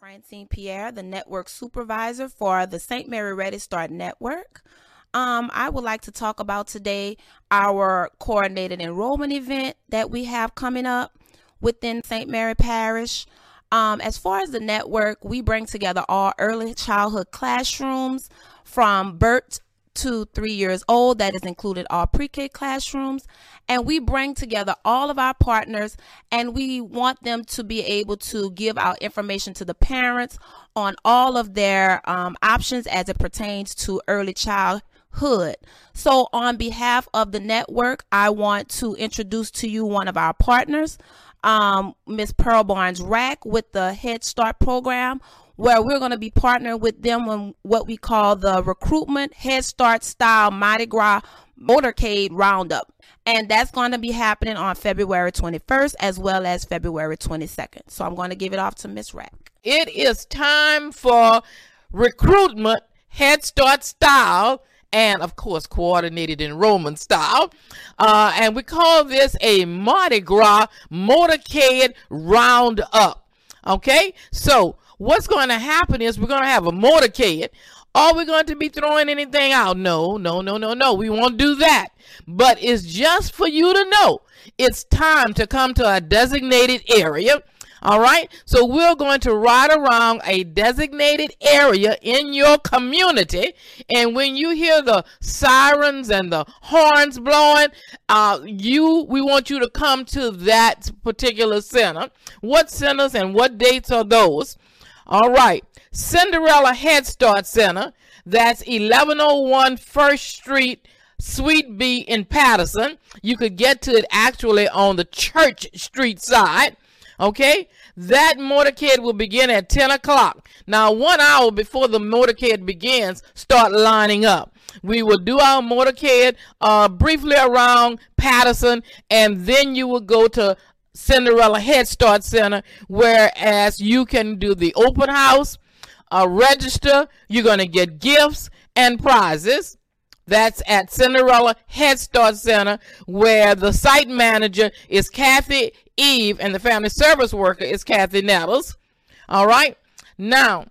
Francine Pierre, the network supervisor for the St. Mary Ready Start Network. Um, I would like to talk about today our coordinated enrollment event that we have coming up within St. Mary Parish. Um, as far as the network, we bring together all early childhood classrooms from birth to three years old. That is included all pre K classrooms. And we bring together all of our partners and we want them to be able to give out information to the parents on all of their um, options as it pertains to early childhood. So, on behalf of the network, I want to introduce to you one of our partners, um, Miss Pearl Barnes Rack, with the Head Start program where we're going to be partnering with them on what we call the recruitment Head Start style Mardi Gras motorcade roundup. And that's going to be happening on February 21st as well as February 22nd. So I'm going to give it off to Miss Rack. It is time for recruitment Head Start style and of course coordinated enrollment style. Uh, and we call this a Mardi Gras motorcade roundup. Okay, so what's going to happen is we're going to have a motorcade. Are we going to be throwing anything out? No, no, no, no, no. We won't do that. But it's just for you to know it's time to come to a designated area. All right. So we're going to ride around a designated area in your community. And when you hear the sirens and the horns blowing, uh, you we want you to come to that particular center. What centers and what dates are those? All right. Cinderella Head Start Center. That's 1101 First Street, Suite B in Patterson. You could get to it actually on the Church Street side. Okay? That motorcade will begin at 10 o'clock. Now, one hour before the motorcade begins, start lining up. We will do our motorcade uh, briefly around Patterson, and then you will go to Cinderella Head Start Center, whereas you can do the open house, uh, register, you're going to get gifts and prizes. That's at Cinderella Head Start Center, where the site manager is Kathy Eve and the family service worker is Kathy Nettles. All right. Now,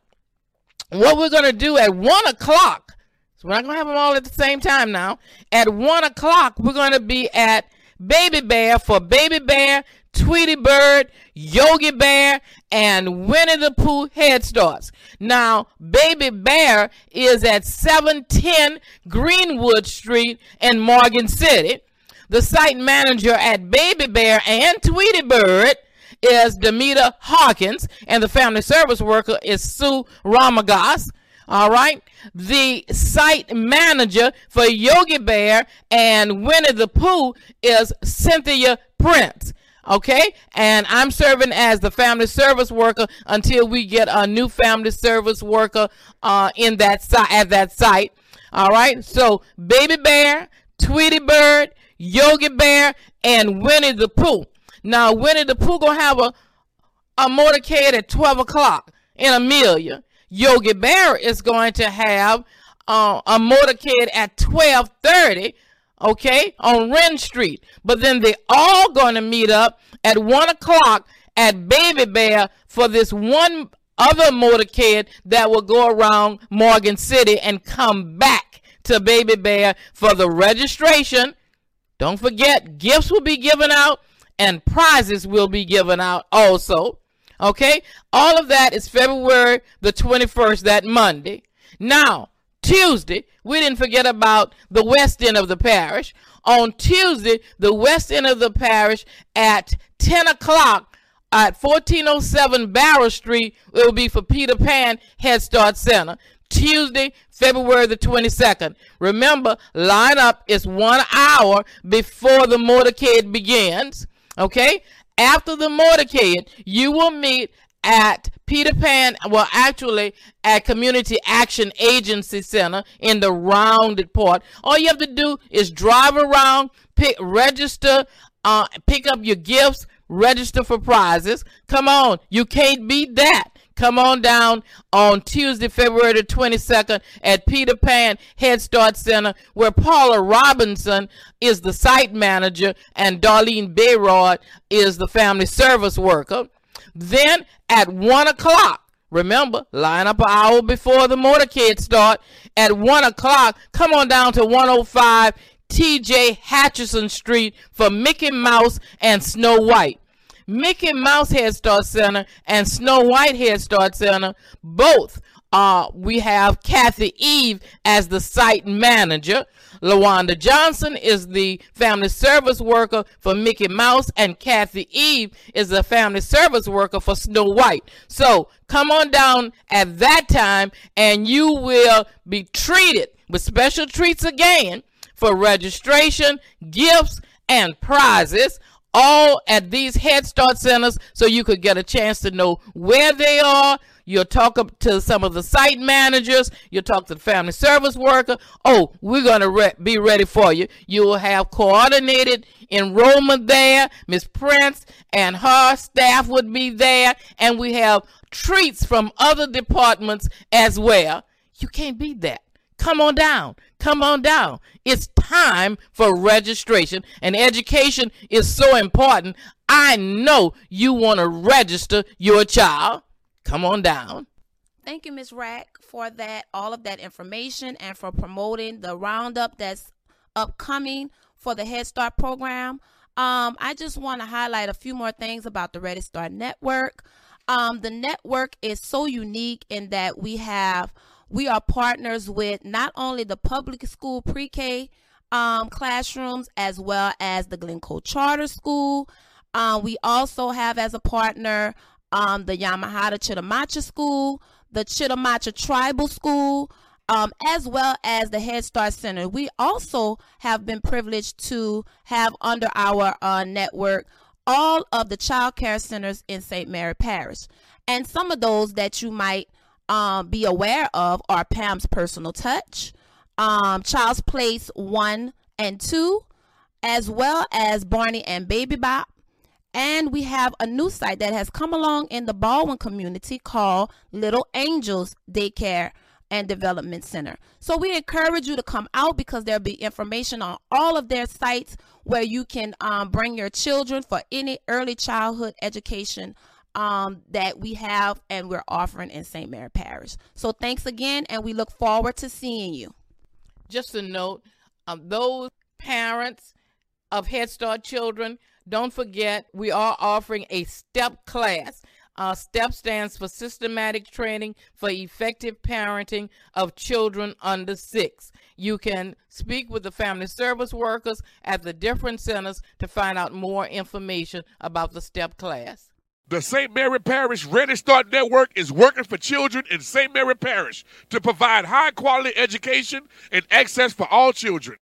what we're going to do at 1 o'clock, so we're not going to have them all at the same time now. At 1 o'clock, we're going to be at Baby Bear for Baby Bear Tweety Bird, Yogi Bear, and Winnie the Pooh Head Starts. Now, Baby Bear is at 710 Greenwood Street in Morgan City. The site manager at Baby Bear and Tweety Bird is Demita Hawkins, and the family service worker is Sue Ramagas. All right. The site manager for Yogi Bear and Winnie the Pooh is Cynthia Prince. Okay, and I'm serving as the family service worker until we get a new family service worker uh, in that site at that site. All right, so Baby Bear, Tweety Bird, Yogi Bear, and Winnie the Pooh. Now Winnie the Pooh gonna have a a motorcade at 12 o'clock in Amelia. Yogi Bear is going to have uh, a motorcade at 12:30 okay, on Wren Street. But then they all going to meet up at 1 o'clock at Baby Bear for this one other motorcade that will go around Morgan City and come back to Baby Bear for the registration. Don't forget, gifts will be given out and prizes will be given out also. Okay, all of that is February the 21st, that Monday. Now, Tuesday, we didn't forget about the west end of the parish. On Tuesday, the west end of the parish at 10 o'clock at 1407 Barrow Street, it will be for Peter Pan Head Start Center. Tuesday, February the 22nd. Remember, lineup is one hour before the motorcade begins. Okay? After the motorcade, you will meet at Peter Pan, well, actually at Community Action Agency Center in the rounded part. All you have to do is drive around, pick, register, uh, pick up your gifts, register for prizes. Come on, you can't beat that. Come on down on Tuesday, February the 22nd at Peter Pan Head Start Center, where Paula Robinson is the site manager and Darlene Bayrod is the family service worker. Then at 1 o'clock, Remember, line up an hour before the motorcade start at 1 o'clock. Come on down to 105 TJ Hatcherson Street for Mickey Mouse and Snow White. Mickey Mouse Head Start Center and Snow White Head Start Center, both uh, we have Kathy Eve as the site manager. LaWanda Johnson is the family service worker for Mickey Mouse, and Kathy Eve is the family service worker for Snow White. So come on down at that time, and you will be treated with special treats again for registration, gifts, and prizes all at these Head Start centers so you could get a chance to know where they are. You'll talk to some of the site managers. You'll talk to the family service worker. Oh, we're going to re- be ready for you. You will have coordinated enrollment there. Miss Prince and her staff would be there. And we have treats from other departments as well. You can't beat that. Come on down. Come on down. It's time for registration, and education is so important. I know you want to register your child. Come on down. Thank you, Ms. Rack, for that, all of that information, and for promoting the roundup that's upcoming for the Head Start program. Um, I just want to highlight a few more things about the Ready Start Network. Um, the network is so unique in that we have we are partners with not only the public school pre-K um, classrooms as well as the Glencoe Charter School. Um, we also have as a partner um, the Yamahata Chitimacha School, the Chitimacha Tribal School, um, as well as the Head Start Center. We also have been privileged to have under our uh, network all of the child care centers in St. Mary Parish. And some of those that you might um, be aware of are Pam's Personal Touch, um, Child's Place 1 and 2, as well as Barney and Baby Bop. And we have a new site that has come along in the Baldwin community called Little Angels Daycare and Development Center. So we encourage you to come out because there'll be information on all of their sites where you can um, bring your children for any early childhood education um, that we have and we're offering in St. Mary Parish. So thanks again, and we look forward to seeing you. Just a note um, those parents of Head Start children, don't forget we are offering a STEP class. Uh, STEP stands for Systematic Training for Effective Parenting of Children Under Six. You can speak with the family service workers at the different centers to find out more information about the STEP class. The St. Mary Parish Ready Start Network is working for children in St. Mary Parish to provide high quality education and access for all children.